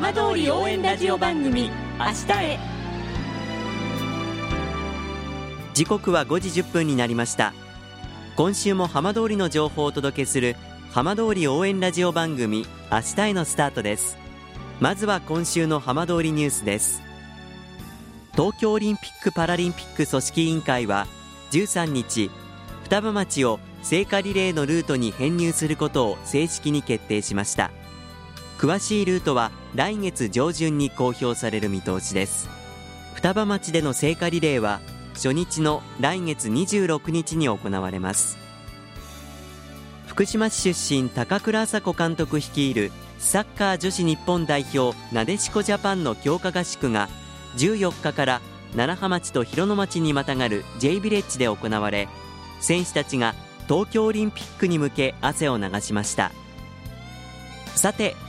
浜通り応援ラジオ番組明日へ。時刻は5時1分になりました。今週も浜通りの情報をお届けする浜通り応援ラジオ番組明日へのスタートです。まずは今週の浜通りニュースです。東京オリンピック・パラリンピック組織委員会は13日双葉町を聖火リレーのルートに編入することを正式に決定しました。詳しいルートは来月上旬に公表される見通しです。双葉町での聖火リレーは初日の来月26日に行われます。福島市出身高倉麻子監督率いるサッカー女子日本代表なでしこジャパンの強化合宿が14日から楢葉町と広野町にまたがる J ビレッジで行われ選手たちが東京オリンピックに向け汗を流しました。さて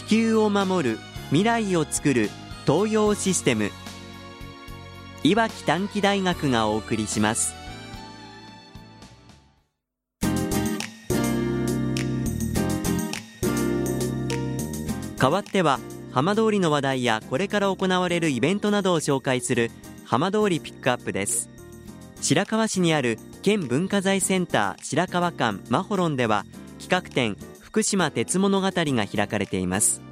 地球を守る未来をつくる東洋システム。いわき短期大学がお送りします。代わっては浜通りの話題やこれから行われるイベントなどを紹介する浜通りピックアップです。白河市にある県文化財センター白河館マホロンでは企画展福島鉄物語が開かれています。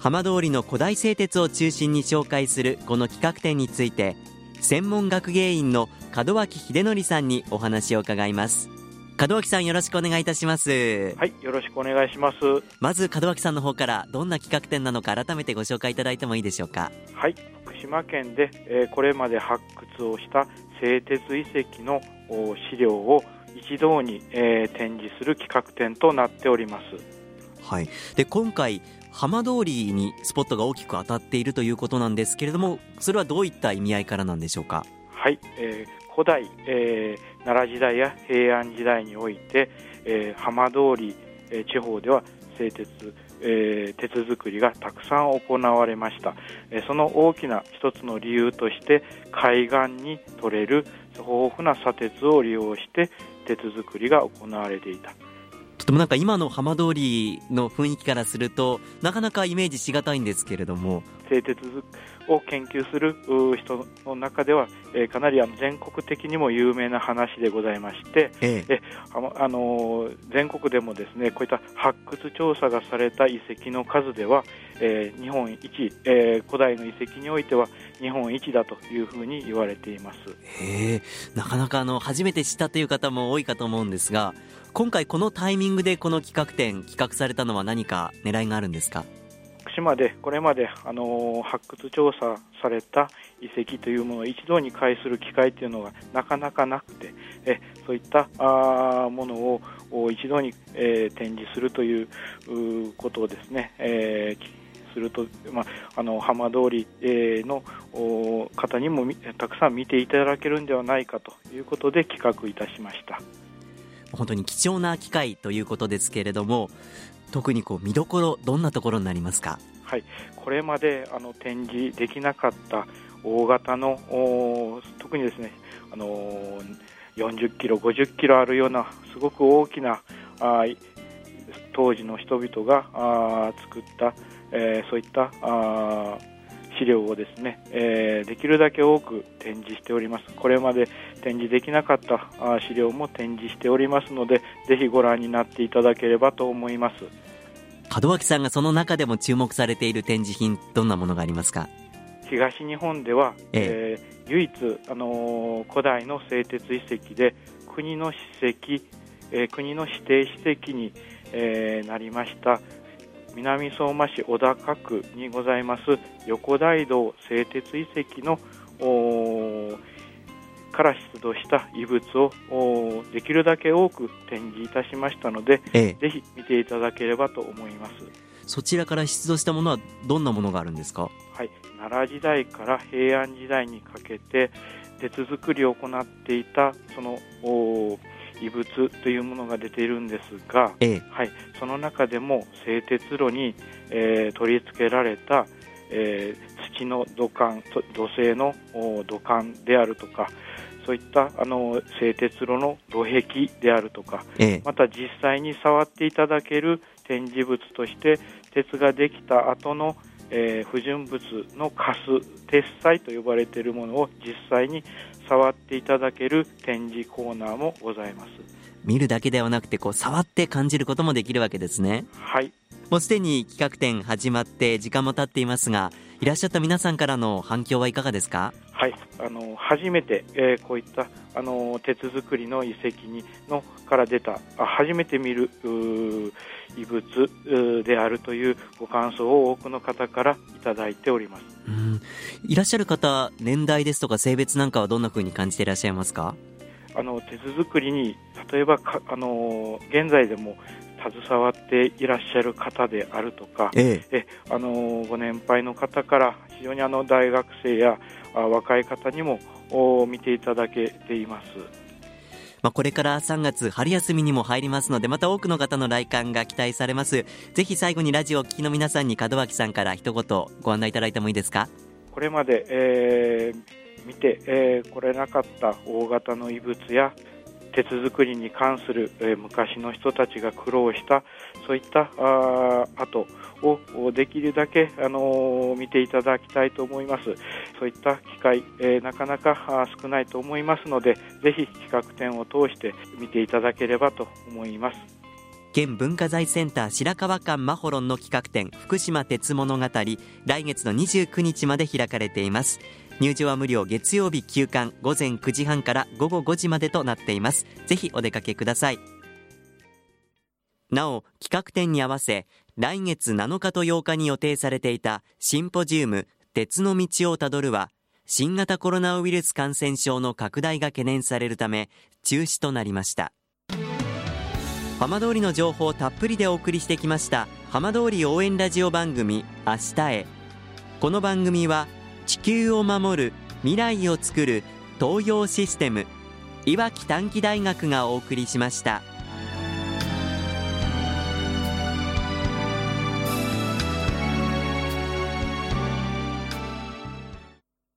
浜通りの古代製鉄を中心に紹介するこの企画展について専門学芸員の門脇秀則さんにお話を伺います。門脇さんよろしくお願いいたします。はいよろしくお願いします。まず門脇さんの方からどんな企画展なのか改めてご紹介いただいてもいいでしょうか。はい福島県で、えー、これまで発掘をした製鉄遺跡の資料を一堂に、えー、展示する企画展となっております。はい。で今回浜通りにスポットが大きく当たっているということなんですけれどもそれはどういった意味合いからなんでしょうか？はい、えー、古代、えー、奈良時代や平安時代において、えー、浜通り、えー、地方では製鉄、えー、鉄作りがたくさん行われました、えー、その大きな一つの理由として海岸に取れる豊富な砂鉄を利用して鉄作りが行われていた。とてもなんか今の浜通りの雰囲気からするとなかなかイメージしがたいんですけれども製鉄を研究する人の中では、えー、かなりあの全国的にも有名な話でございまして、ええ、あの全国でもですねこういった発掘調査がされた遺跡の数では、えー、日本一、えー、古代の遺跡においては日本一だというふうに言われています。へなかなかあの初めて知ったという方も多いかと思うんですが今回このタイミングでこの企画展企画されたのは何か狙いがあるんですか？島でこれまであの発掘調査された遺跡というものを一堂に会する機会というのがなかなかなくてえそういったあものを一度に、えー、展示するということをですね、えー、すると、まあ、あの浜通り、の方にもたくさん見ていただけるんではないかということで企画いたしました。本当に貴重な機会ということですけれども特にこう見どころどんなところになりますか？はい。これまであの展示できなかった大型の特にですねあの40キロ50キロあるようなすごく大きなあ当時の人々があ作った、えー、そういったあ資料をですね、えー、できるだけ多く展示しております。これまで展示できなかった資料も展示しておりますのでぜひご覧になっていただければと思います。門脇さんがその中でも注目されている展示品どんなものがありますか？東日本では、え。えー、唯一、あのー、古代の製鉄遺跡で国の史跡、えー、国の指定史跡に、えー、なりました南相馬市小高区にございます横大道製鉄遺跡のから出土した遺物をできるだけ多く展示いたしましたので、ええ、ぜひ見ていただければと思います。そちらから出土したものはどんなものがあるんですか？はい、奈良時代から平安時代にかけて鉄作りを行っていたそのお遺物というものが出ているんですが、ええ。はい、その中でも製鉄炉に、えー取り付けられた、えー土の土管と土製のお土管であるとかそういったあの製鉄炉の土壁であるとかええ。また実際に触っていただける展示物として鉄ができた後の、えー不純物のカス鉄彩と呼ばれているものを実際に触っていただける展示コーナーもございます。見るだけではなくてこう触って感じることもできるわけですね。はい。もうすでに企画展始まって時間も経っていますがいらっしゃった皆さんからの反響はいかがですか？はい、あの初めて、えーこういったあの鉄作りの遺跡にのから出たあ初めて見る遺物であるというご感想を多くの方からいただいております。うん。いらっしゃる方年代ですとか性別なんかはどんな風に感じていらっしゃいますか？あの鉄作りに例えばかあの現在でも携わっていらっしゃる方であるとか、ええ。えあのご年配の方から非常にあの大学生やあ若い方にもお見ていただけています。まあ、これから3月春休みにも入りますのでまた多くの方の来館が期待されますぜひ最後にラジオをお聞きの皆さんに門脇さんから一言ご案内いただいてもいいですか？これまで、えー見て、えーこれなかった大型の遺物や鉄作りに関する、えー昔の人たちが苦労したそういったあ跡をできるだけ、あのー見ていただきたいと思います。そういった機会、えーなかなか少ないと思いますのでぜひ企画展を通して見ていただければと思います。県文化財センター白川館マホロンの企画展福島鉄物語来月の29日まで開かれています。入場は無料月曜日休館午前9時半から午後5時までとなっています。ぜひお出かけください。なお企画展に合わせ来月7日と8日に予定されていたシンポジウム鉄の道をたどるは新型コロナウイルス感染症の拡大が懸念されるため中止となりました。浜通りの情報をたっぷりでお送りしてきました。浜通り応援ラジオ番組明日へ。この番組は地球を守る未来をつくる東洋システムいわき短期大学がお送りしました。